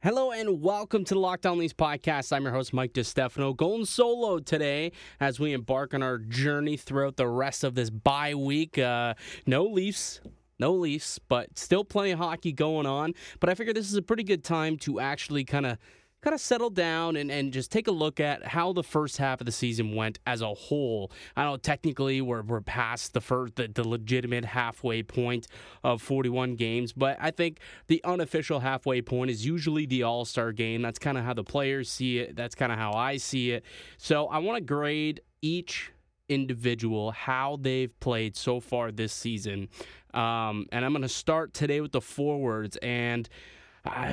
Hello and welcome to the Locked On Leafs podcast. I'm your host, Mike DeStefano, going solo today as we embark on our journey throughout the rest of this bye week. Uh, no Leafs, no Leafs, but still plenty of hockey going on. But I figure this is a pretty good time to actually kind of kind of settle down and, and just take a look at how the first half of the season went as a whole. I know technically we're, we're past the first the, the legitimate halfway point of 41 games, but I think the unofficial halfway point is usually the All-Star game. That's kind of how the players see it. That's kind of how I see it. So I want to grade each individual how they've played so far this season. Um, and I'm going to start today with the forwards and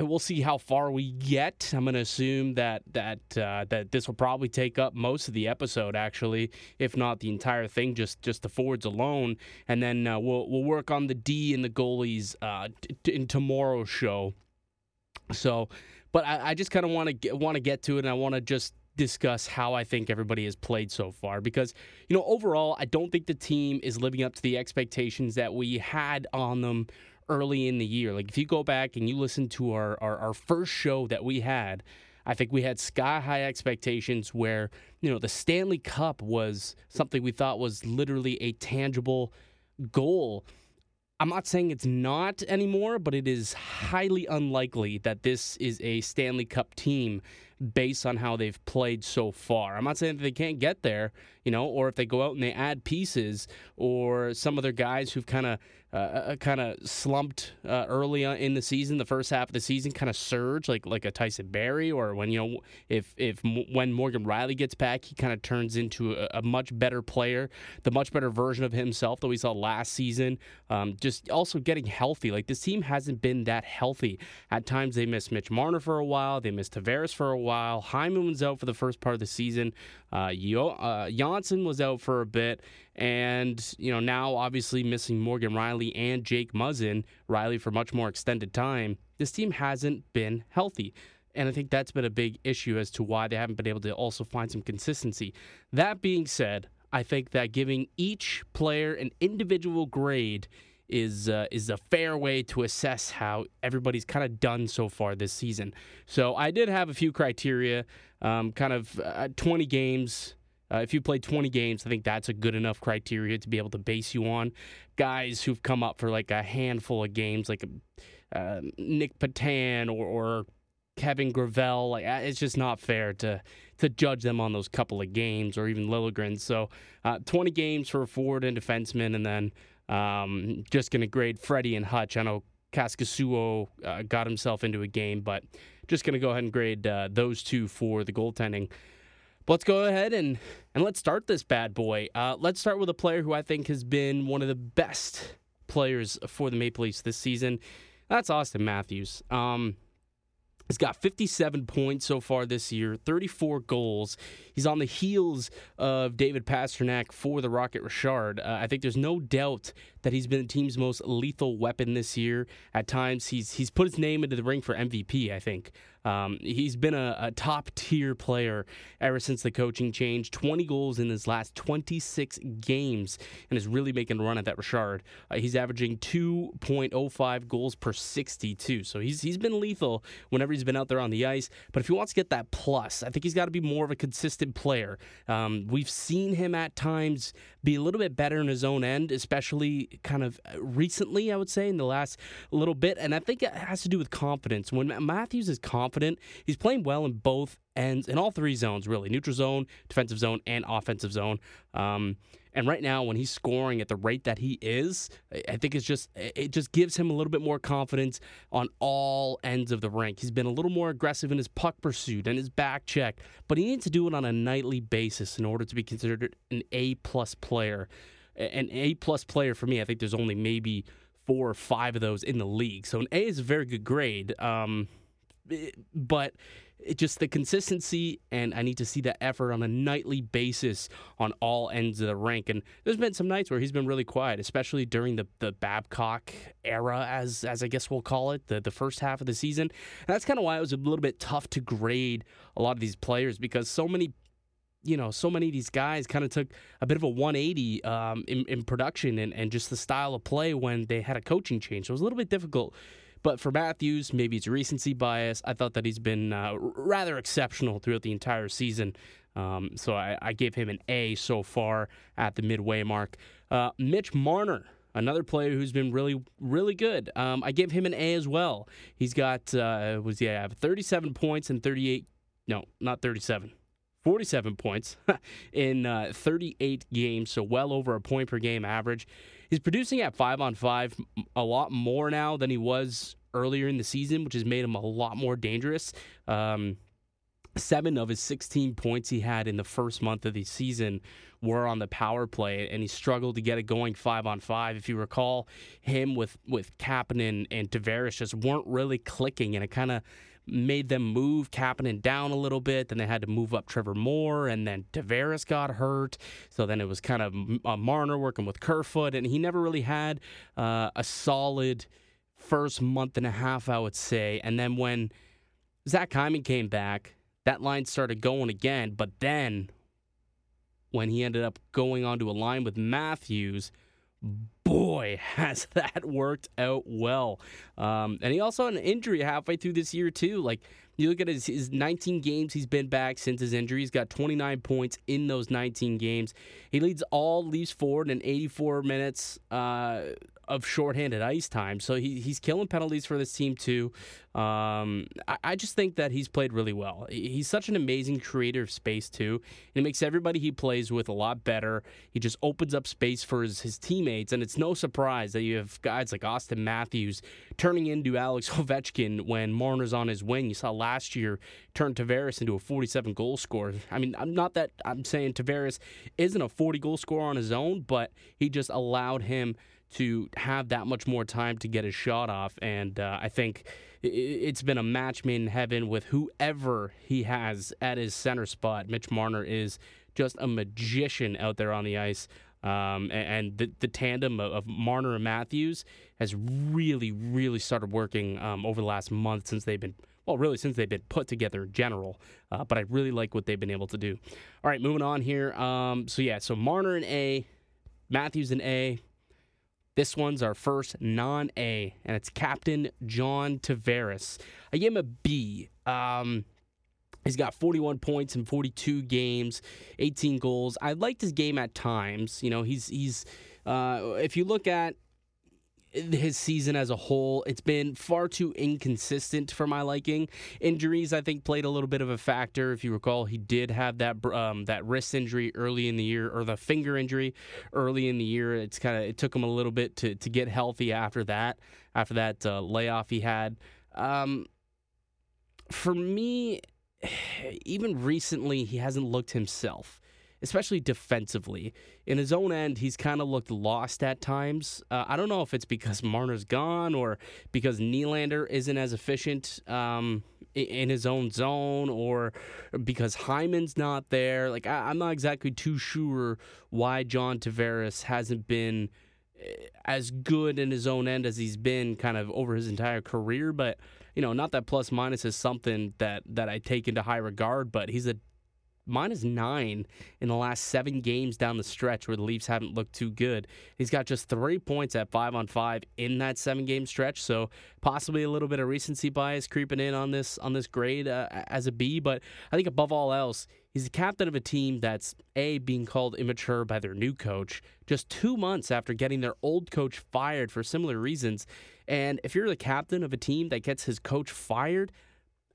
we'll see how far we get. I'm going to assume that that uh, that this will probably take up most of the episode, actually, if not the entire thing, just just the forwards alone, and then uh, we'll we'll work on the D and the goalies uh, t- in tomorrow's show. So, but I, I just kind of want to want to get to it, and I want to just discuss how I think everybody has played so far because you know overall I don't think the team is living up to the expectations that we had on them early in the year. Like if you go back and you listen to our, our, our first show that we had, I think we had sky high expectations where, you know, the Stanley Cup was something we thought was literally a tangible goal. I'm not saying it's not anymore, but it is highly unlikely that this is a Stanley Cup team based on how they've played so far. I'm not saying that they can't get there, you know, or if they go out and they add pieces, or some other guys who've kind of uh, uh kind of slumped uh, early in the season, the first half of the season, kind of surge like like a Tyson Barrie, or when you know if if when Morgan Rielly gets back, he kind of turns into a, a, much better player, the much better version of himself that we saw last season. Um, just also getting healthy. Like this team hasn't been that healthy. At times they missed Mitch Marner for a while, they missed Tavares for a while. Hyman was out for the first part of the season. Uh, uh, Johnsson was out for a bit, and you know now obviously missing Morgan Rielly and Jake Muzzin, Rielly for much more extended time. This team hasn't been healthy. And I think that's been a big issue as to why they haven't been able to also find some consistency. That being said, I think that giving each player an individual grade is uh, is a fair way to assess how everybody's kind of done so far this season. So I did have a few criteria, um, kind of uh, 20 games. Uh, if you play 20 games, I think that's a good enough criteria to be able to base you on. Guys who've come up for like a handful of games, like uh, Nic Petan or, or Kevin Gravel, like uh, it's just not fair to to judge them on those couple of games or even Liljegren. So, uh, 20 games for a forward and defenseman, and then um, just going to grade Freddie and Hutch. I know Kaskisuo uh, got himself into a game, but just going to go ahead and grade uh, those two for the goaltending. But let's go ahead and, and let's start this bad boy. Uh, let's start with a player who I think has been one of the best players for the Maple Leafs this season. That's Auston Matthews. Um, He's got 57 points so far this year, 34 goals. He's on the heels of David Pastrnak for the Rocket Richard. Uh, I think there's no doubt that he's been the team's most lethal weapon this year. At times, he's he's put his name into the ring for MVP. I think um, he's been a, a top tier player ever since the coaching change. 20 goals in his last 26 games, and is really making a run at that Richard. Uh, he's averaging 2.05 goals per 62. So he's he's been lethal whenever he's been out there on the ice. But if he wants to get that plus, I think he's got to be more of a consistent player. Um, we've seen him at times be a little bit better in his own end, especially kind of recently, I would say, in the last little bit. And I think it has to do with confidence. When Matthews is confident, he's playing well in both ends, in all three zones, really neutral zone, defensive zone, and offensive zone. Um, and right now, when he's scoring at the rate that he is, I think it's just it just gives him a little bit more confidence on all ends of the rink. He's been a little more aggressive in his puck pursuit and his back check, but he needs to do it on a nightly basis in order to be considered an A plus player an A plus player for me. I think there's only maybe four or five of those in the league. So an A is a very good grade. Um, but it just the consistency and I need to see that effort on a nightly basis on all ends of the rank. And there's been some nights where he's been really quiet, especially during the, the Babcock era, as as I guess we'll call it, the, the first half of the season. And that's kind of why it was a little bit tough to grade a lot of these players because so many you know, so many of these guys kind of took a bit of a 180 um, in, in, production and, and just the style of play when they had a coaching change. So it was a little bit difficult. But for Matthews, maybe it's recency bias. I thought that he's been uh, rather exceptional throughout the entire season. Um, so I, I, gave him an A so far at the midway mark. Uh, Mitch Marner, another player who's been really, really good. Um, I give him an A as well. He's got uh, was yeah, 37 points and 38. No, not 37. 47 points in uh, 38 games, so well over a point per game average. He's producing at five on five a lot more now than he was earlier in the season, which has made him a lot more dangerous. Um, seven of his 16 points he had in the first month of the season were on the power play, and he struggled to get it going five on five. If you recall, him with with Kapanen and Tavares just weren't really clicking, and it kind of made them move Kapanen down a little bit. Then they had to move up Trevor Moore, and then Tavares got hurt. So then it was kind of Marner working with Kerfoot, and he never really had uh, a solid first month and a half, I would say. And then when Zach Hyman came back, that line started going again. But then when he ended up going onto a line with Matthews, boy, has that worked out well. Um, and he also had an injury halfway through this year, too. Like, you look at his, his 19 games he's been back since his injury. He's got 29 points in those 19 games. He leads all Leafs forward in 84 minutes. Uh, of shorthanded ice time. So he, he's killing penalties for this team too. Um, I, I, just think that he's played really well. He's such an amazing creator of space too. And he makes everybody he plays with a lot better. He just opens up space for his, his teammates. And it's no surprise that you have guys like Auston Matthews turning into Alex Ovechkin when Marner's on his wing. You saw last year turn Tavares into a 47 goal scorer. I mean, I'm not that I'm saying Tavares isn't a 40 goal scorer on his own, but he just allowed him – to have that much more time to get his shot off. And uh, I think it's been a match made in heaven with whoever he has at his center spot. Mitch Marner is just a magician out there on the ice. Um, and the, the tandem of, Marner and Matthews has really, really started working um, over the last month since they've been, well, really since they've been put together in general. Uh, but I really like what they've been able to do. All right, moving on here. Um, so, yeah, so Marner and A, Matthews and A, this one's our first non A, and it's Captain John Tavares. I gave him a B. Um, he's got 41 points in 42 games, 18 goals. I liked his game at times. You know, he's he's uh, if you look at his season as a whole. It's been far too inconsistent for my liking. Injuries, I think, played a little bit of a factor. If you recall, he did have that um, that wrist injury early in the year, or the finger injury early in the year. It's kind of it took him a little bit to to get healthy after that. After that uh, layoff he had. Um, for me, even recently, he hasn't looked himself especially defensively. In his own end, he's kind of looked lost at times. Uh, I don't know if it's because Marner's gone or because Nylander isn't as efficient um, in his own zone or because Hyman's not there. Like, I, am not exactly too sure why John Tavares hasn't been eh, as good in his own end as he's been kind of over his entire career. But, you know, not that plus minus is something that, that I take into high regard, but he's a minus nine in the last seven games down the stretch where the Leafs haven't looked too good. He's got just three points at five on five in that seven game stretch, so possibly a little bit of recency bias creeping in on this on this grade uh, as a B. But I think above all else, he's the captain of a team that's a being called immature by their new coach just two months after getting their old coach fired for similar reasons. And if you're the captain of a team that gets his coach fired,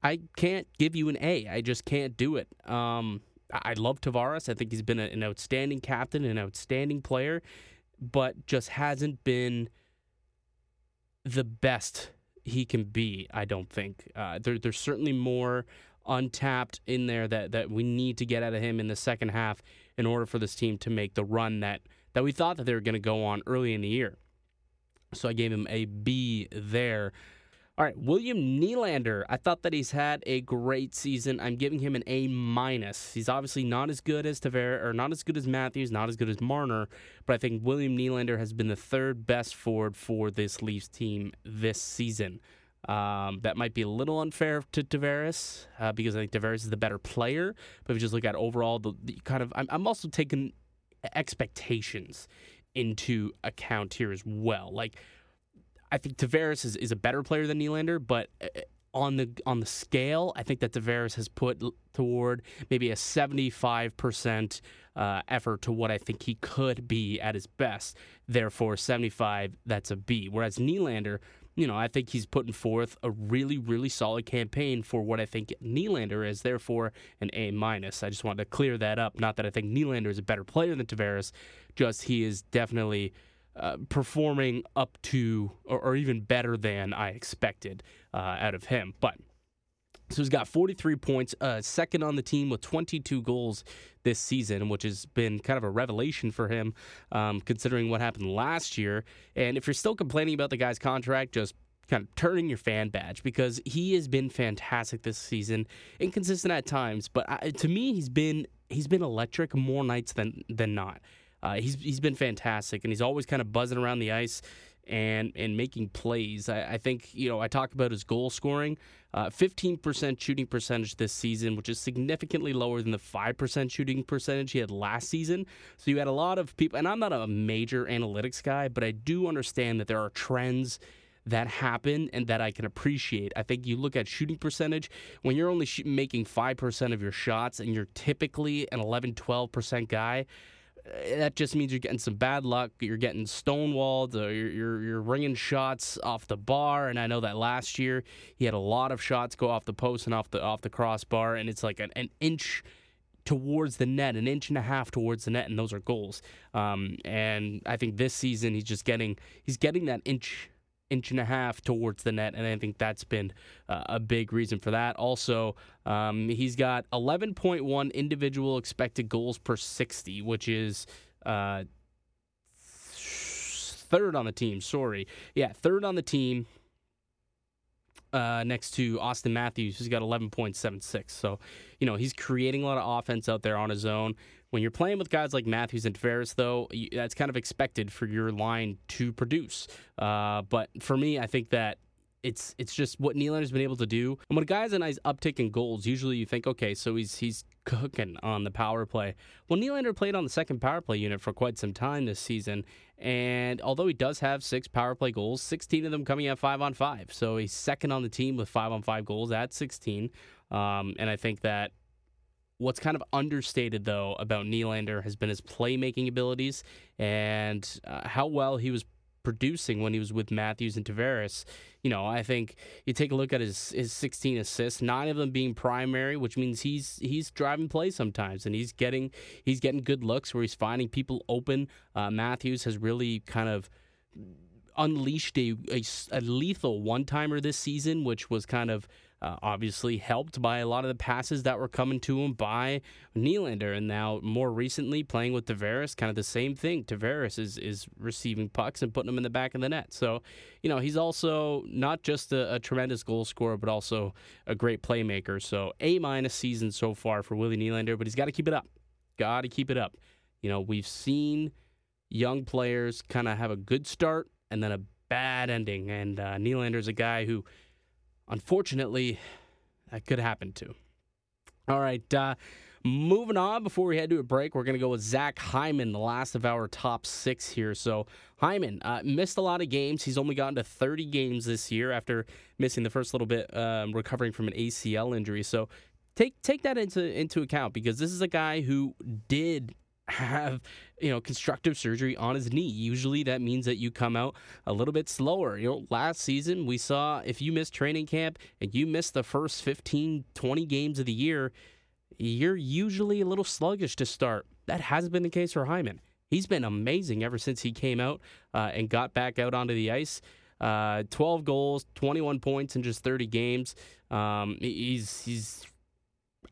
I can't give you an A. I just can't do it. Um, I love Tavares. I think he's been an outstanding captain, an outstanding player, but just hasn't been the best he can be. I don't think uh, there, there's certainly more untapped in there that that we need to get out of him in the second half in order for this team to make the run that that we thought that they were going to go on early in the year. So I gave him a B there. All right, William Nylander. I thought that he's had a great season. I'm giving him an A minus. He's obviously not as good as Tavares, or not as good as Matthews, not as good as Marner, but I think William Nylander has been the third best forward for this Leafs team this season. Um, that might be a little unfair to Tavares uh, because I think Tavares is the better player. But if you just look at overall, the, the kind of, I'm, I'm also taking expectations into account here as well. Like I think Tavares is, is a better player than Nylander, but uh, on the on the scale, I think that Tavares has put toward maybe a 75% uh, effort to what I think he could be at his best. Therefore, 75, that's a B. Whereas Nylander, you know, I think he's putting forth a really, really solid campaign for what I think Nylander is. Therefore, an A minus. I just wanted to clear that up. Not that I think Nylander is a better player than Tavares, just he is definitely uh, performing up to or, or, even better than I expected uh, out of him. But so he's got 43 points, uh, second on the team with 22 goals this season, which has been kind of a revelation for him, um, considering what happened last year. And if you're still complaining about the guy's contract, just kind of turning your fan badge because he has been fantastic this season, inconsistent at times, but I, to me, he's been he's been electric more nights than than not. Uh, he's he's been fantastic, and he's always kind of buzzing around the ice and and making plays. I, I think you know I talk about his goal scoring, uh, fifteen uh, percent shooting percentage this season, which is significantly lower than the five percent shooting percentage he had last season. So you had a lot of people, and I'm not a major analytics guy, but I do understand that there are trends that happen and that I can appreciate. I think you look at shooting percentage when you're only sh- making 5% of your shots and you're typically an 11 12% guy that just means you're getting some bad luck. You're getting stonewalled. Or you're, you're, you're ringing shots off the bar. And I know that last year he had a lot of shots go off the post and off the off the crossbar, and it's like an, an inch towards the net, an inch and a half towards the net, and those are goals. Um, and I think this season he's just getting he's getting that inch inch and a half towards the net, and I think that's been uh, a big reason for that. Also, um, he's got 11.1 individual expected goals per 60, which is. Uh, third on the team. Sorry, yeah, third on the team. Uh, next to Auston Matthews, who's got 11.76. So, you know, he's creating a lot of offense out there on his own. When you're playing with guys like Matthews and Tavares, though, that's kind of expected for your line to produce. Uh, but for me, I think that it's it's just what Nylander's been able to do. And when a guy has a nice uptick in goals, usually you think, okay, so he's he's cooking on the power play. Well, Nylander played on the second power play unit for quite some time this season, and although he does have six power play goals, 16 of them coming at five on five, so he's second on the team with five on five goals at 16. Um, and I think that What's kind of understated, though, about Nylander has been his playmaking abilities and uh, how well he was producing when he was with Matthews and Tavares. You know, I think you take a look at his his 16 assists, nine of them being primary, which means he's he's driving play sometimes, and he's getting he's getting good looks where he's finding people open. Uh, Matthews has really kind of unleashed a, a, a lethal one timer this season, which was kind of uh, obviously helped by a lot of the passes that were coming to him by Nylander. And now, more recently, playing with Tavares, kind of the same thing. Tavares is, is receiving pucks and putting them in the back of the net. So, you know, he's also not just a, a tremendous goal scorer, but also a great playmaker. So, A minus season so far for Willie Nylander, but he's got to keep it up. Got to keep it up. You know, we've seen young players kind of have a good start and then a bad ending. And uh, Nylander's a guy who unfortunately, that could happen to. All right. Uh, moving on, before we head to a break, we're going to go with Zach Hyman, the last of our top six here. So, Hyman uh, missed a lot of games. He's only gotten to 30 games this year after missing the first little bit, um, recovering from an ACL injury. So, take take that into into account because this is a guy who did have you know constructive surgery on his knee. Usually that means that you come out a little bit slower. You know last season we saw if you miss training camp and you miss the first 15 20 games of the year you're usually a little sluggish to start. That hasn't been the case for hyman. He's been amazing ever since he came out uh, and got back out onto the ice. Uh, 12 goals 21 points in just 30 games. Um, he's he's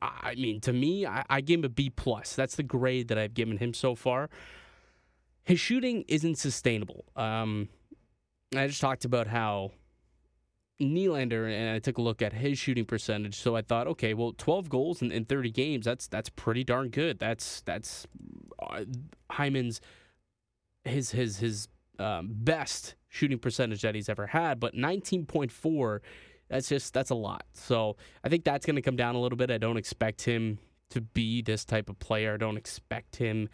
I mean, to me, I, I gave him a B plus. That's the grade that I've given him so far. His shooting isn't sustainable. Um, I just talked about how Nylander, and I took a look at his shooting percentage. So I thought, okay, well, 12 goals in, in 30 games, that's that's pretty darn good. That's that's uh, Hyman's his his his um, best shooting percentage that he's ever had, but 19.4 that's just that's a lot. So I think that's going to come down a little bit. I don't expect him to be this type of player. I don't expect him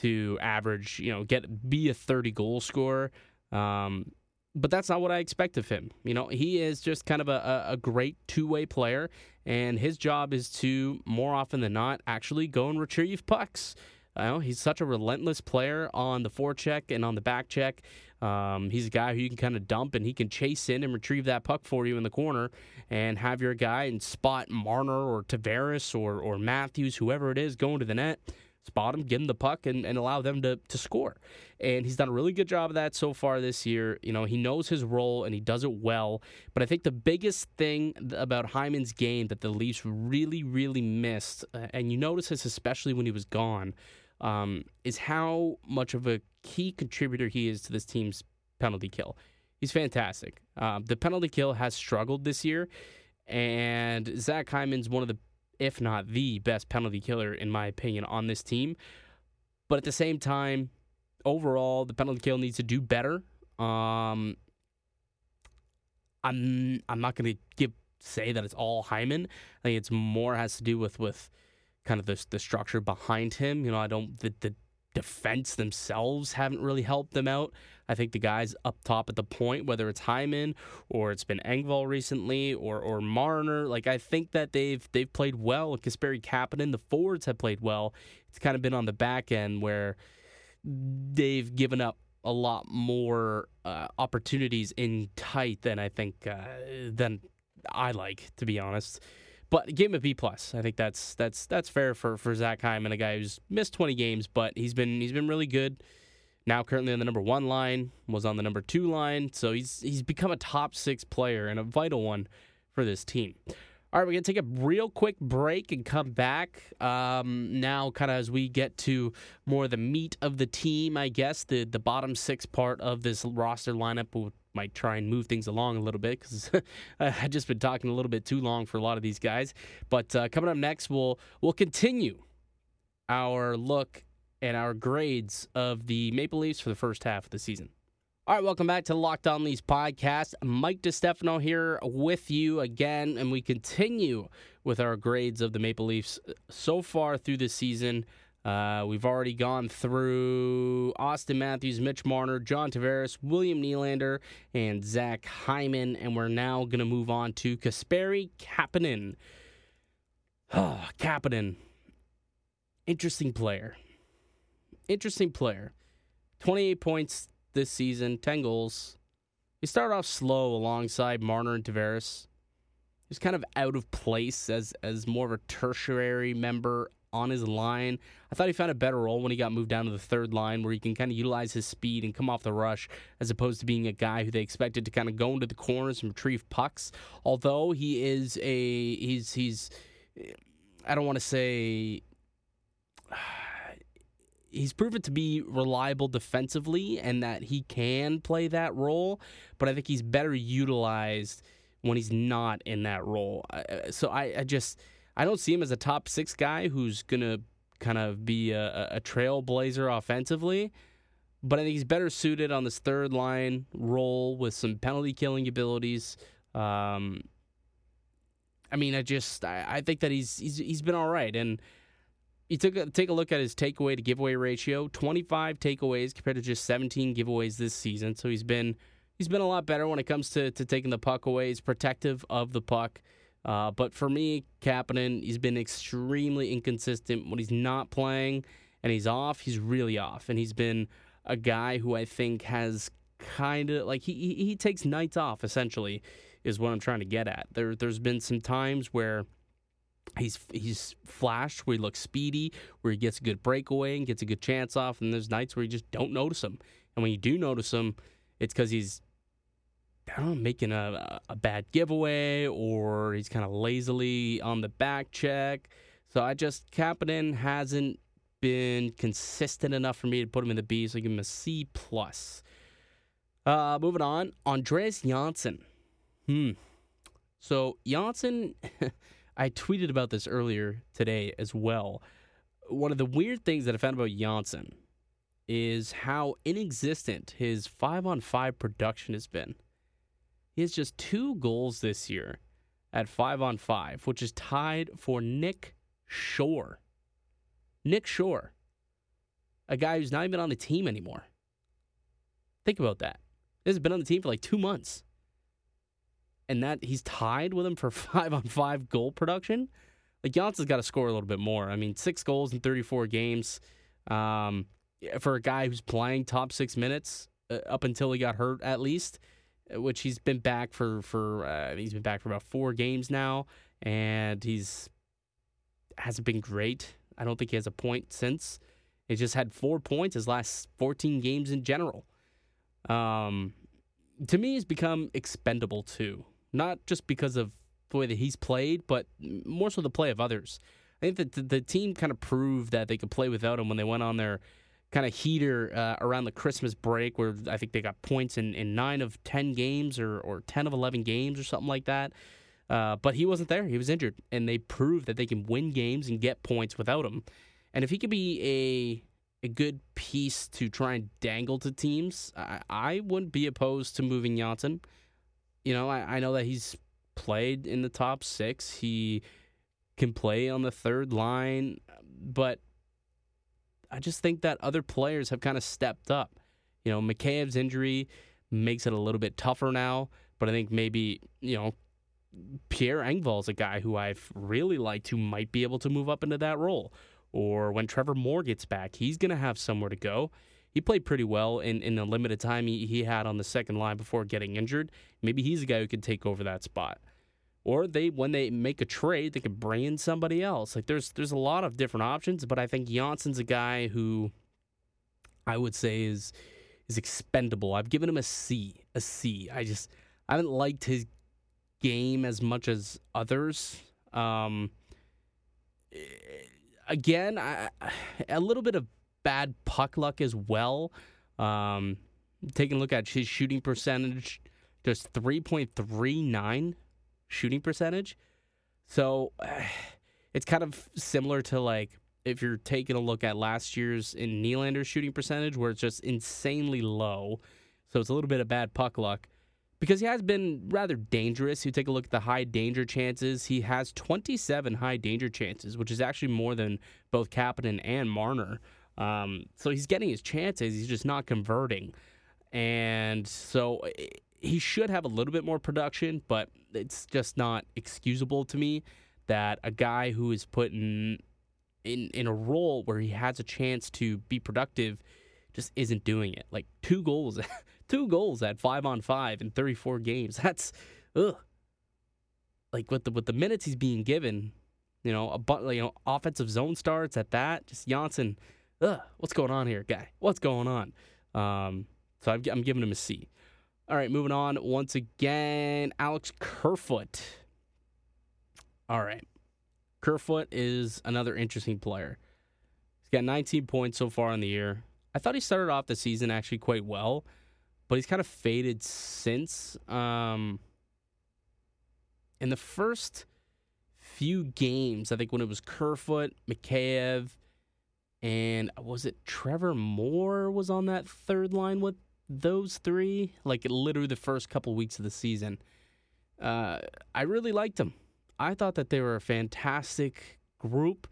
to average, you know, get be a 30 goal scorer. Um, but that's not what I expect of him. You know, he is just kind of a, a great two way player, and his job is to, more often than not, actually go and retrieve pucks. You know, he's such a relentless player on the forecheck and on the back check. Um, he's a guy who you can kind of dump and he can chase in and retrieve that puck for you in the corner and have your guy and spot Marner or Tavares or, or Matthews, whoever it is, going to the net spot him, give him the puck, and, and allow them to, to score. And he's done a really good job of that so far this year. You know, he knows his role and he does it well. But I think the biggest thing about Hyman's game that the Leafs really, really missed, and you notice this especially when he was gone, um, is how much of a key contributor he is to this team's penalty kill. He's fantastic. Uh, the penalty kill has struggled this year, and Zach Hyman's one of the if not the best penalty killer, in my opinion, on this team. But at the same time, overall, the penalty kill needs to do better. Um, I'm I'm not going to give say that it's all Hyman. I think it's more has to do with with kind of the the structure behind him. You know, I don't the, the defense themselves haven't really helped them out. I think the guys up top at the point, whether it's Hyman or it's been Engvall recently or or Marner, like I think that they've they've played well. Kasperi Kapanen, the forwards have played well. It's kind of been on the back end where they've given up a lot more uh, opportunities in tight than I think uh, than I like, to be honest. But give him a B plus. I think that's that's that's fair for for Zach Hyman, a guy who's missed 20 games, but he's been he's been really good. Now currently on the number one line, was on the number two line, so he's he's become a top six player and a vital one for this team. All right, we're going to take a real quick break and come back. Um, now, kind of as we get to more the meat of the team, I guess, the, the bottom six part of this roster lineup. We'll might try and move things along a little bit because I've just been talking a little bit too long for a lot of these guys. But uh, coming up next, we'll we'll continue our look and our grades of the Maple Leafs for the first half of the season. All right, welcome back to the Locked On Leafs podcast. Mike DeStefano here with you again, and we continue with our grades of the Maple Leafs so far through the season. Uh, we've already gone through Auston Matthews, Mitch Marner, John Tavares, William Nylander, and Zach Hyman, and we're now going to move on to Kasperi Kapanen. Oh, Kapanen. Interesting player. Interesting player. 28 points this season, 10 goals. He started off slow alongside Marner and Tavares. He's kind of out of place as as more of a tertiary member on his line. I thought he found a better role when he got moved down to the third line where he can kind of utilize his speed and come off the rush as opposed to being a guy who they expected to kind of go into the corners and retrieve pucks. Although he is a he's he's I don't want to say he's proven to be reliable defensively and that he can play that role, but I think he's better utilized when he's not in that role. So I, I just I don't see him as a top six guy who's gonna kind of be a, a trailblazer offensively. But I think he's better suited on this third line role with some penalty killing abilities. Um, I mean, I just I, I think that he's he's he's been all right, and you took a, take a look at his takeaway to giveaway ratio: twenty five takeaways compared to just seventeen giveaways this season. So he's been he's been a lot better when it comes to to taking the puck away. He's protective of the puck. Uh, but for me, Kapanen, he's been extremely inconsistent when he's not playing and he's off. He's really off, and he's been a guy who I think has kind of like he, he he takes nights off. Essentially, is what I'm trying to get at. There there's been some times where he's he's flashed where he looks speedy, where he gets a good breakaway and gets a good chance off, and there's nights where you just don't notice him. And when you do notice him, it's because he's know, making a, a bad giveaway or he's kind of lazily on the back check. So I just, Kapanen hasn't been consistent enough for me to put him in the B, so I give him a C. plus. Uh, moving on, Andreas Johnsson. Hmm. So Johnsson, I tweeted about this earlier today as well. One of the weird things that I found about Johnsson is how inexistent his five on five production has been. He has just two goals this year at five on five, which is tied for Nick Shore. Nick Shore, a guy who's not even on the team anymore. Think about that. He's been on the team for like two months. And that he's tied with him for five on five goal production. Like Johnsson's got to score a little bit more. I mean, six goals in 34 games. Um, for a guy who's playing top six minutes uh, up until he got hurt, at least, which he's been back for for uh, he's been back for about four games now, and he's hasn't been great. I don't think he has a point since. He just had four points his last 14 games in general. Um, to me, he's become expendable too, not just because of the way that he's played, but more so the play of others. I think that the, the team kind of proved that they could play without him when they went on their kind of heater uh, around the Christmas break, where I think they got points in, in nine of 10 games or, or 10 of 11 games or something like that. Uh, but he wasn't there. He was injured. And they proved that they can win games and get points without him. And if he could be a a good piece to try and dangle to teams, I, I wouldn't be opposed to moving Johnsson. You know, I, I know that he's played in the top six. He can play on the third line, but I just think that other players have kind of stepped up. You know, Mikheyev's injury makes it a little bit tougher now, but I think maybe, you know, Pierre Engvall's a guy who I've really liked who might be able to move up into that role or when Trevor Moore gets back, he's going to have somewhere to go. He played pretty well in, in the limited time he, he had on the second line before getting injured. Maybe he's a guy who could take over that spot. Or they when they make a trade, they could bring in somebody else. Like there's there's a lot of different options, but I think Johnsson's a guy who I would say is is expendable. I've given him a C, a C. I just I haven't liked his game as much as others. Um, again, I, a little bit of bad puck luck as well. Um, taking a look at his shooting percentage, just 3.39 shooting percentage. So it's kind of similar to like if you're taking a look at last year's in Nylander's shooting percentage, where it's just insanely low. So it's a little bit of bad puck luck because he has been rather dangerous. You take a look at the high danger chances. He has 27 high danger chances, which is actually more than both Kapanen and Marner. Um, so he's getting his chances. He's just not converting. And so eh, he should have a little bit more production, but it's just not excusable to me that a guy who is put in in, in a role where he has a chance to be productive just isn't doing it. Like two goals two goals at five on five in 34 games. That's ugh. Like with the with the minutes he's being given, you know, a but you know offensive zone starts at that. Just Johnsson, ugh, what's going on here, guy? What's going on? Um, so I'm, I'm giving him a C. All right, moving on. Once again, Alex Kerfoot. All right, Kerfoot is another interesting player. He's got 19 points so far in the year. I thought he started off the season actually quite well but he's kind of faded since. Um, in the first few games, I think when it was Kerfoot, Mikheyev, and was it Trevor Moore was on that third line with those three? Like literally the first couple weeks of the season. Uh, I really liked them. I thought that they were a fantastic group.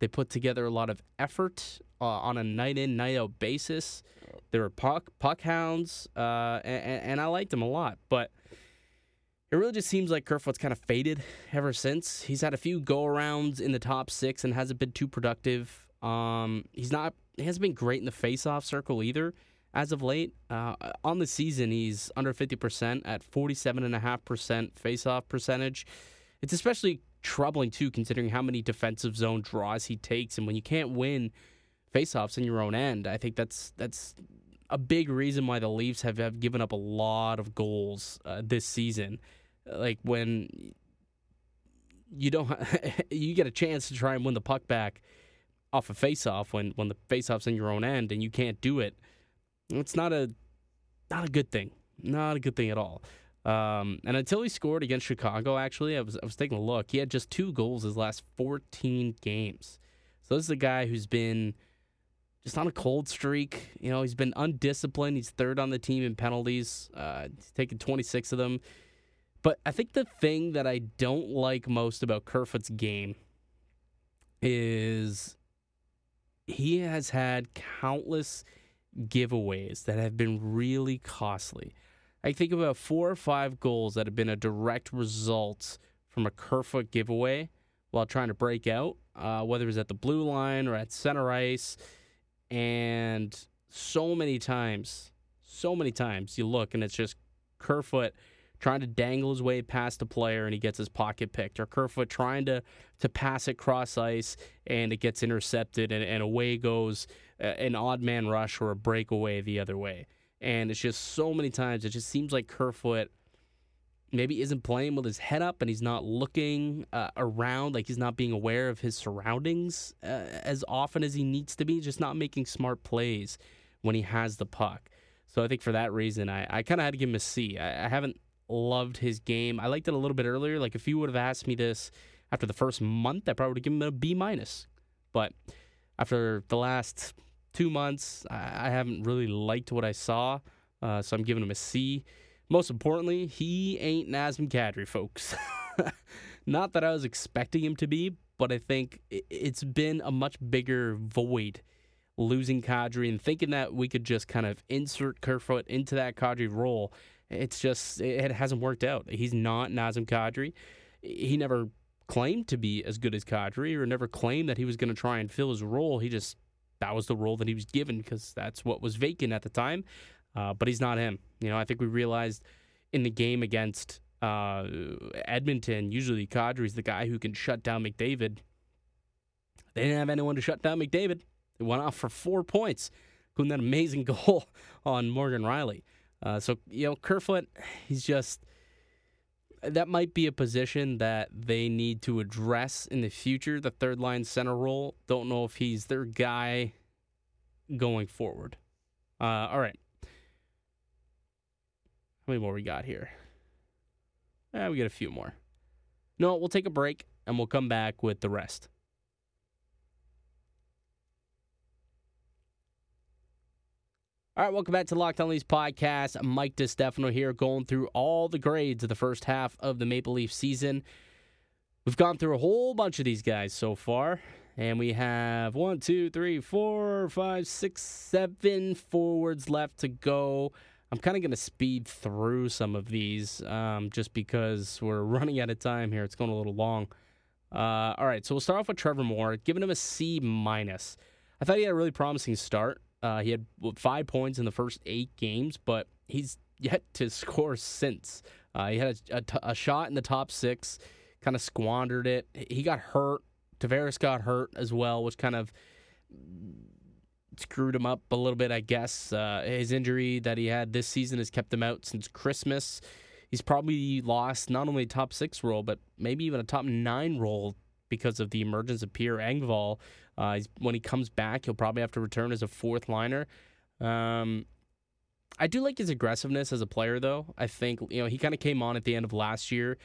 They put together a lot of effort uh, on a night in, night out basis. They were puck puck hounds, uh, and, and, I liked them a lot. But it really just seems like Kerfoot's kind of faded ever since. He's had a few go arounds in the top six and hasn't been too productive. Um, he's not. He hasn't been great in the face-off circle either. As of late, uh, on the season, he's under 50% at 47.5% face-off percentage. It's especially troubling too, considering how many defensive zone draws he takes, and when you can't win faceoffs in your own end, I think that's that's a big reason why the Leafs have, have given up a lot of goals uh, this season. Like when you don't, you get a chance to try and win the puck back off a faceoff when when the faceoff's in your own end and you can't do it. It's not a not a good thing. Not a good thing at all. Um, and until he scored against Chicago, actually, I was I was taking a look. He had just two goals his last 14 games. So this is a guy who's been just on a cold streak. You know, he's been undisciplined. He's third on the team in penalties. Uh, he's taken 26 of them. But I think the thing that I don't like most about Kerfoot's game is he has had countless giveaways that have been really costly. I think about four or five goals that have been a direct result from a Kerfoot giveaway while trying to break out, uh, whether it was at the blue line or at center ice. And so many times, so many times you look and it's just Kerfoot trying to dangle his way past the player and he gets his pocket picked, or Kerfoot trying to to pass it cross ice and it gets intercepted and, and away goes an odd man rush or a breakaway the other way. And it's just so many times it just seems like Kerfoot maybe isn't playing with his head up and he's not looking uh, around like he's not being aware of his surroundings uh, as often as he needs to be just not making smart plays when he has the puck. So i think for that reason i, I kind of had to give him a c. I, I haven't loved his game. I liked it a little bit earlier. Like if you would have asked me this after the first month i probably would have given him a b minus. But after the last two months i, I haven't really liked what i saw uh, so i'm giving him a c most importantly, he ain't Nazem Kadri, folks. Not that I was expecting him to be, but I think it's been a much bigger void losing Kadri and thinking that we could just kind of insert Kerfoot into that Kadri role. It's just, it hasn't worked out. He's not Nazem Kadri. He never claimed to be as good as Kadri or never claimed that he was going to try and fill his role. He just, that was the role that he was given because that's what was vacant at the time. Uh, but he's not him. You know, I think we realized in the game against uh, Edmonton, usually Kadri's the guy who can shut down McDavid. They didn't have anyone to shut down McDavid. They went off for four points, including that amazing goal on Morgan Rielly. Uh, so, you know, Kerfoot, he's just. That might be a position that they need to address in the future, the third line center role. Don't know if he's their guy going forward. Uh, all right. How many more we got here? Eh, we got a few more. No, we'll take a break and we'll come back with the rest. All right, welcome back to Locked On Leafs podcast. Mike DeStefano here, going through all the grades of the first half of the Maple Leaf season. We've gone through a whole bunch of these guys so far, and we have one, two, three, four, five, six, seven forwards left to go. I'm kind of going to speed through some of these um, just because we're running out of time here. It's going a little long. Uh, all right, so we'll start off with Trevor Moore, giving him a C minus. I thought he had a really promising start. Uh, he had five points in the first eight games, but he's yet to score since. Uh, he had a, a, a shot in the top six, kind of squandered it. He got hurt. Tavares got hurt as well, which kind of screwed him up a little bit, I guess. Uh, his injury that he had this season has kept him out since Christmas. He's probably lost not only a top six role, but maybe even a top nine role because of the emergence of Pierre Engvall. Uh, when he comes back, he'll probably have to return as a fourth liner. Um, I do like his aggressiveness as a player, though. I think you know he kind of came on at the end of last year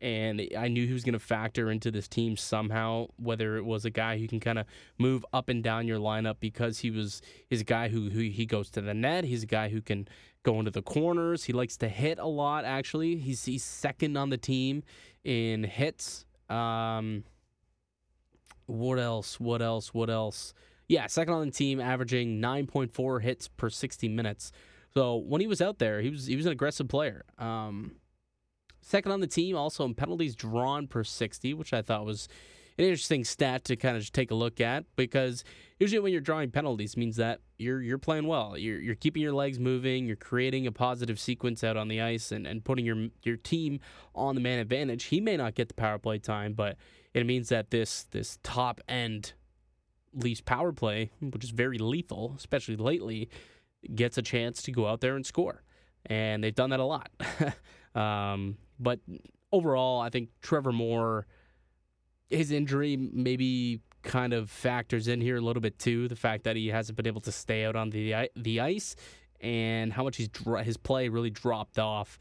and I knew he was going to factor into this team somehow. Whether it was a guy who can kind of move up and down your lineup because he was he's a guy who who he goes to the net. He's a guy who can go into the corners. He likes to hit a lot. Actually, he's he's second on the team in hits. Um, what else? What else? What else? Yeah, second on the team, averaging nine point four hits per sixty minutes. So when he was out there, he was he was an aggressive player. Um, Second on the team, also in penalties drawn per 60, which I thought was an interesting stat to kind of just take a look at because usually when you're drawing penalties means that you're you're playing well. You're you're keeping your legs moving, you're creating a positive sequence out on the ice and, and putting your your team on the man advantage. He may not get the power play time, but it means that this this top end Leafs power play, which is very lethal, especially lately, gets a chance to go out there and score. And they've done that a lot. um, but overall, I think Trevor Moore, his injury maybe kind of factors in here a little bit too. The fact that he hasn't been able to stay out on the the ice and how much he's his play really dropped off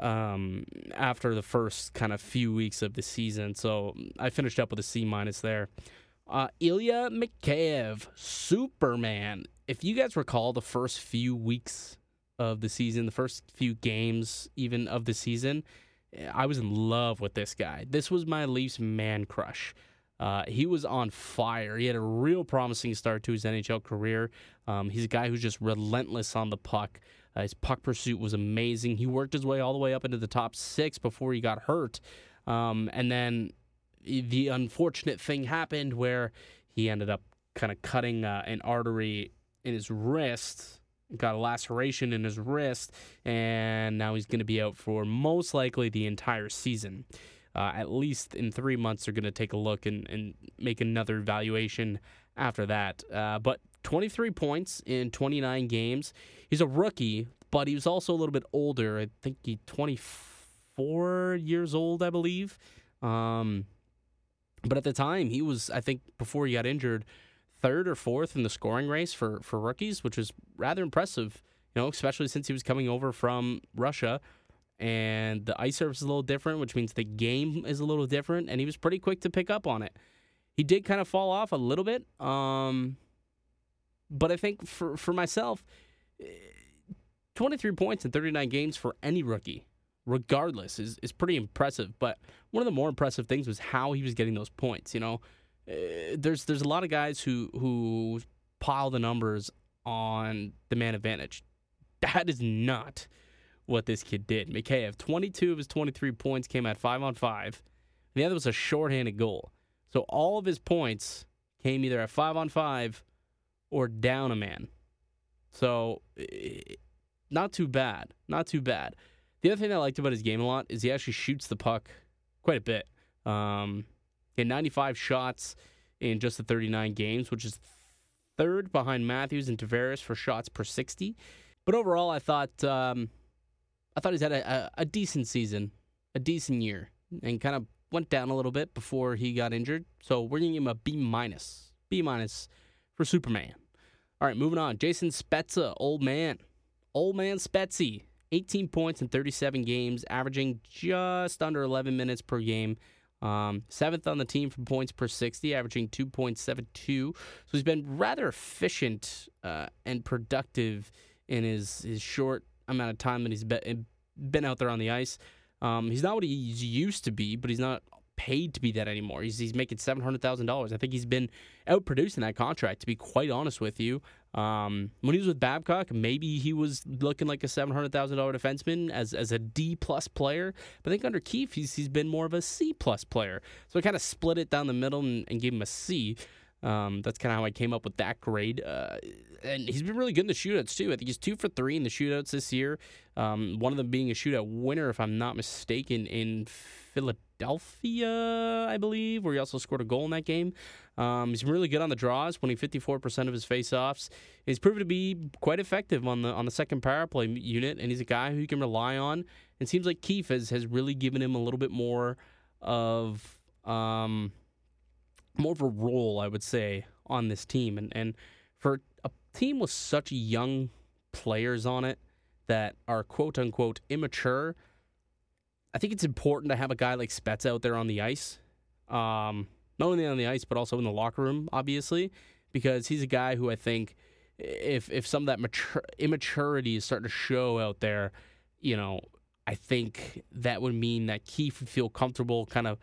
um, after the first kind of few weeks of the season. So I finished up with a C minus there. Uh, Ilya Mikheyev, Superman. If you guys recall the first few weeks of the season, the first few games even of the season, I was in love with this guy. This was my Leafs man crush. Uh, he was on fire. He had a real promising start to his NHL career. Um, he's a guy who's just relentless on the puck. Uh, his puck pursuit was amazing. He worked his way all the way up into the top six before he got hurt. Um, and then the unfortunate thing happened where he ended up kind of cutting uh, an artery in his wrist, got a laceration in his wrist, and now he's going to be out for most likely the entire season. Uh, at least in three months, they're going to take a look and, and make another evaluation after that. Uh, but 23 points in 29 games. He's a rookie, but he was also a little bit older. I think he's 24 years old, I believe. Um, but at the time, he was, I think, before he got injured, third or fourth in the scoring race for, for rookies, which was rather impressive, you know, especially since he was coming over from Russia. And the ice surface is a little different, which means the game is a little different. And he was pretty quick to pick up on it. He did kind of fall off a little bit. Um, but I think for, for myself, eh, 23 points in 39 games for any rookie regardless, is, is pretty impressive. But one of the more impressive things was how he was getting those points. You know, uh, there's there's a lot of guys who who pile the numbers on the man advantage. That is not what this kid did. Mikheyev, 22 of his 23 points came at five on five. And The other was a shorthanded goal. So all of his points came either at five on five or down a man. So eh, not too bad. Not too bad. The other thing I liked about his game a lot is he actually shoots the puck quite a bit. Um, he had 95 shots in just the 39 games, which is third behind Matthews and Tavares for shots per 60. But overall, I thought um, I thought he's had a, a, a, decent season, a decent year, and kind of went down a little bit before he got injured. So we're giving him a B minus, B minus for Superman. All right, moving on. Jason Spezza, old man, old man Spetsy 18 points in 37 games, averaging just under 11 minutes per game. Um, seventh on the team for points per 60, averaging 2.72. So he's been rather efficient uh, and productive in his, his short amount of time that he's been, out there on the ice. Um, he's not what he's used to be, but he's not paid to be that anymore. He's, he's making $700,000. I think he's been out producing that contract, to be quite honest with you. Um, when he was with Babcock, maybe he was looking like a seven hundred thousand dollar defenseman as as a D plus player. But I think under Keefe, he's he's been more of a C plus player. So I kind of split it down the middle and, and gave him a C. Um, that's kind of how I came up with that grade. Uh, and he's been really good in the shootouts too. I think he's two for three in the shootouts this year. Um, one of them being a shootout winner, if I'm not mistaken, in Philadelphia, I believe, where he also scored a goal in that game. Um, he's really good on the draws, winning 54% of his faceoffs. He's proven to be quite effective on the on the second power play unit, and he's a guy who you can rely on. And seems like Keefe has, has really given him a little bit more of um, more of a role, I would say, on this team. And and for a team with such young players on it that are quote unquote immature, I think it's important to have a guy like Spets out there on the ice. Um, not only on the ice but also in the locker room, obviously, because he's a guy who I think if if some of that mature, immaturity is starting to show out there, you know, I think that would mean that Keefe would feel comfortable kind of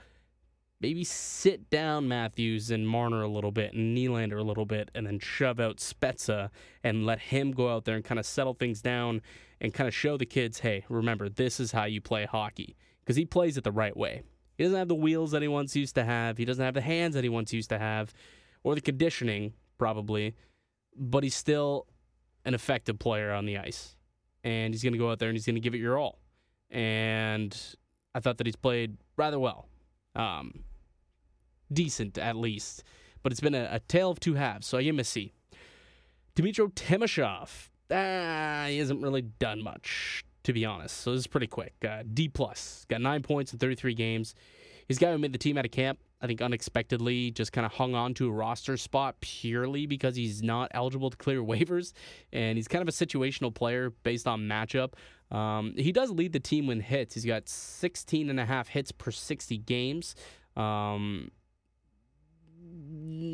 maybe sit down Matthews and Marner a little bit and Nylander a little bit and then shove out Spezza and let him go out there and kind of settle things down and kind of show the kids, hey, remember, this is how you play hockey. Because he plays it the right way. He doesn't have the wheels that he once used to have. He doesn't have the hands that he once used to have, or the conditioning, probably. But he's still an effective player on the ice. And he's going to go out there and he's going to give it your all. And I thought that he's played rather well. Um, decent, at least. But it's been a, a tale of two halves, so I give him a C. Dmytro Timashov. Ah, he hasn't really done much to be honest. So this is pretty quick. Uh, D plus. Got nine points in 33 games. He's got who made the team out of camp. I think unexpectedly just kind of hung on to a roster spot purely because he's not eligible to clear waivers, and he's kind of a situational player based on matchup. Um, he does lead the team with hits. He's got 16 and a half hits per 60 games. Um,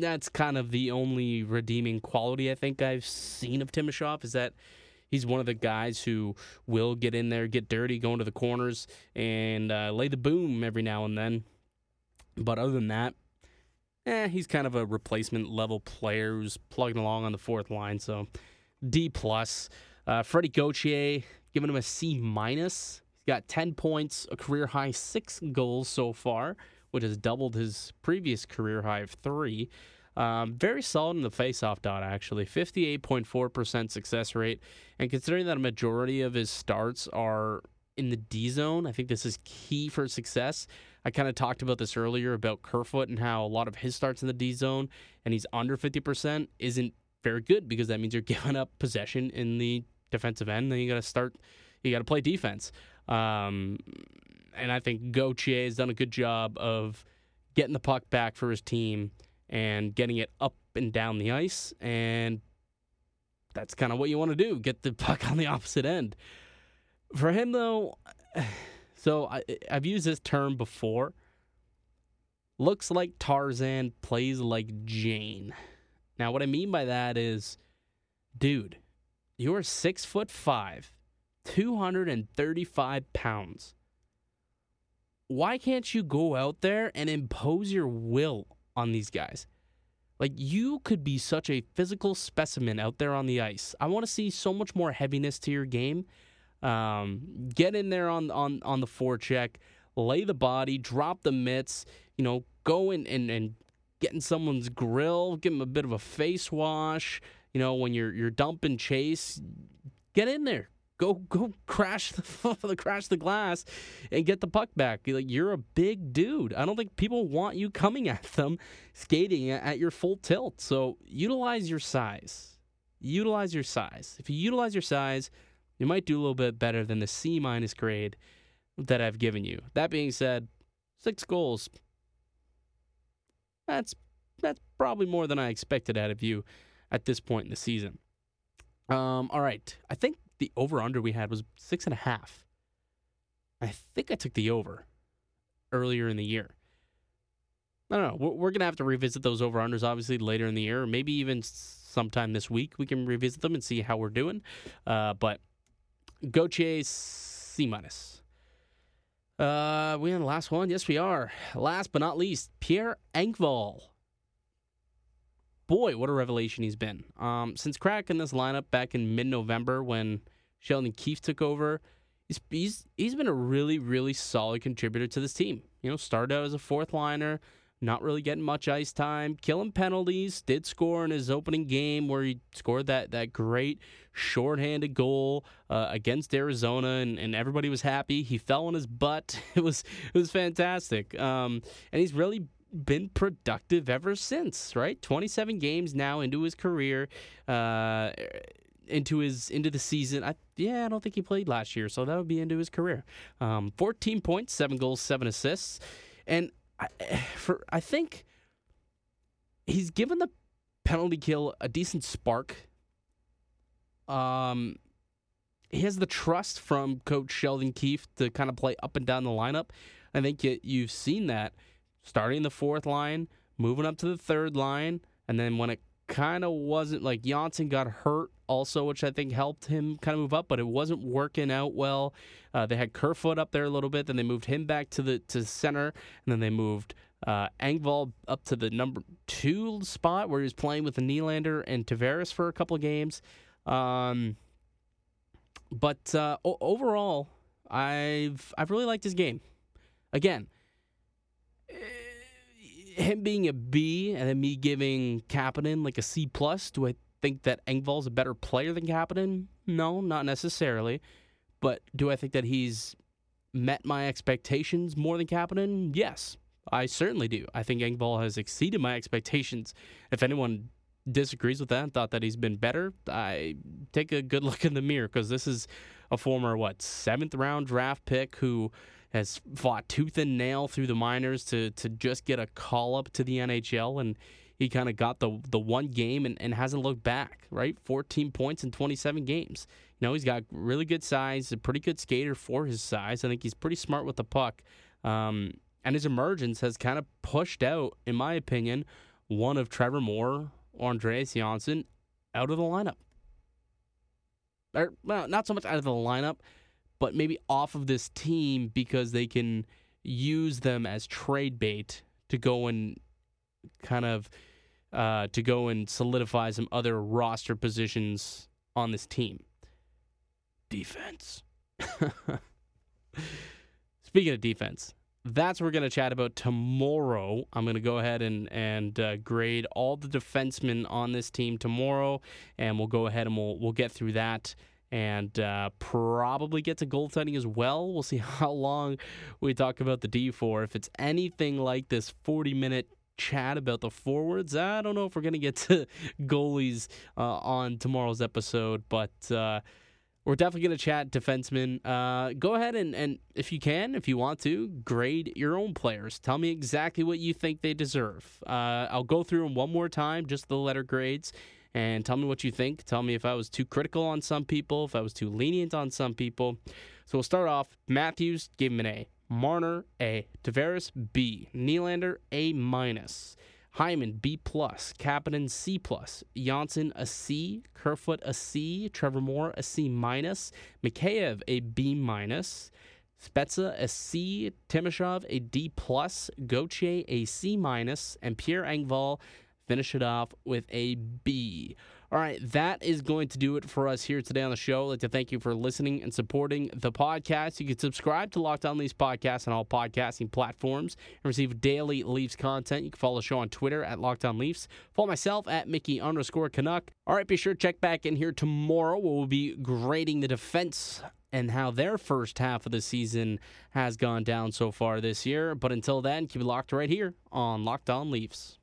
that's kind of the only redeeming quality I think I've seen of Timashov is that He's one of the guys who will get in there, get dirty, go into the corners, and uh, lay the boom every now and then. But other than that, eh, he's kind of a replacement level player who's plugging along on the fourth line. So D plus. Uh, Freddie Gauthier, giving him a C minus. He's got 10 points, a career high six goals so far, which has doubled his previous career high of three. Um, very solid in the faceoff dot, actually. 58.4% success rate. And considering that a majority of his starts are in the D zone, I think this is key for success. I kind of talked about this earlier about Kerfoot and how a lot of his starts in the D zone and he's under 50% isn't very good because that means you're giving up possession in the defensive end. Then you got to start, you got to play defense. Um, and I think Gauthier has done a good job of getting the puck back for his team and getting it up and down the ice. And that's kind of what you want to do get the puck on the opposite end. For him, though, so I, I've used this term before. Looks like Tarzan, plays like Jane. Now, what I mean by that is, dude, you're six foot five, 235 pounds. Why can't you go out there and impose your will on these guys? Like, you could be such a physical specimen out there on the ice. I want to see so much more heaviness to your game. Um, get in there on, on, on the forecheck, lay the body, drop the mitts, you know, go in and, and get in someone's grill, give them a bit of a face wash. You know, when you're you're dumping chase, get in there. Go go crash the crash the glass and get the puck back. Like you're a big dude. I don't think people want you coming at them skating at your full tilt. So utilize your size. Utilize your size. If you utilize your size, you might do a little bit better than the C minus grade that I've given you. That being said, six goals. That's that's probably more than I expected out of you at this point in the season. Um, all right. I think the over under we had was six and a half. I think I took the over earlier in the year. I don't know. We're, we're going to have to revisit those over unders obviously later in the year, maybe even sometime this week we can revisit them and see how we're doing. Uh, but Gauthier C minus. Uh, we on the last one? Yes, we are. Last but not least, Pierre Engvall. Boy, what a revelation he's been. Um, since cracking this lineup back in mid-November when Sheldon Keefe took over, he's, he's he's been a really really solid contributor to this team. You know, started out as a fourth liner, not really getting much ice time, killing penalties. Did score in his opening game where he scored that that great shorthanded goal uh, against Arizona, and, and everybody was happy. He fell on his butt. It was it was fantastic. Um, and he's really been productive ever since. Right, twenty seven games now into his career. Uh, into his into the season. I yeah, I don't think he played last year, so that would be into his career. Um, 14 points, seven goals, seven assists, and I, for I think he's given the penalty kill a decent spark. Um, he has the trust from Coach Sheldon Keefe to kind of play up and down the lineup. I think you've seen that starting the fourth line, moving up to the third line, and then when it kind of wasn't like Johnsson got hurt also, which I think helped him kind of move up, but it wasn't working out well. Uh, they had Kerfoot up there a little bit, then they moved him back to the to center, and then they moved uh, Engvall up to the number two spot where he was playing with the Nylander and Tavares for a couple of games. Um, but uh, o- overall, I've I've really liked his game. Again, him being a B and then me giving Kapanen like a C plus. Do I think that Engvall's a better player than Kapanen? No, not necessarily. But do I think that he's met my expectations more than Kapanen? Yes, I certainly do. I think Engvall has exceeded my expectations. If anyone disagrees with that and thought that he's been better, I take a good look in the mirror because this is a former what seventh round draft pick who has fought tooth and nail through the minors to to just get a call up to the NHL and he kind of got the the one game and, and hasn't looked back, right? 14 points in 27 games. You know, he's got really good size, a pretty good skater for his size. I think he's pretty smart with the puck. Um, and his emergence has kind of pushed out, in my opinion, one of Trevor Moore or Andreas Johnsson out of the lineup. Or, well, not so much out of the lineup, but maybe off of this team because they can use them as trade bait to go and kind of uh, to go and solidify some other roster positions on this team. defense. Speaking of defense, that's what we're going to chat about tomorrow. I'm going to go ahead and and uh, grade all the defensemen on this team tomorrow, and we'll go ahead and we'll we'll get through that and uh, probably get to goaltending as well. We'll see how long we talk about the D for. If it's anything like this 40 minute chat about the forwards, I don't know if we're going to get to goalies uh, on tomorrow's episode, but. Uh, we're definitely going to chat defensemen. Uh, go ahead and, and, if you can, if you want to, grade your own players. Tell me exactly what you think they deserve. Uh, I'll go through them one more time, just the letter grades, and tell me what you think. Tell me if I was too critical on some people, if I was too lenient on some people. So we'll start off. Matthews gave him an A. Marner A. Tavares B. Nylander A minus. Hyman B plus, Kapanen C plus, Johnsson a C, Kerfoot a C, Trevor Moore a C minus, Mikheyev a B minus, Spezza a C, Timashov a D plus, Gauthier a C minus, and Pierre Engvall finish it off with a B. All right, that is going to do it for us here today on the show. I'd like to thank you for listening and supporting the podcast. You can subscribe to Locked On Leafs podcast on all podcasting platforms and receive daily Leafs content. You can follow the show on Twitter at Locked On Leafs. Follow myself at Mickey underscore Canuck. All right, be sure to check back in here tomorrow where we'll be grading the defense and how their first half of the season has gone down so far this year. But until then, keep it locked right here on Locked On Leafs.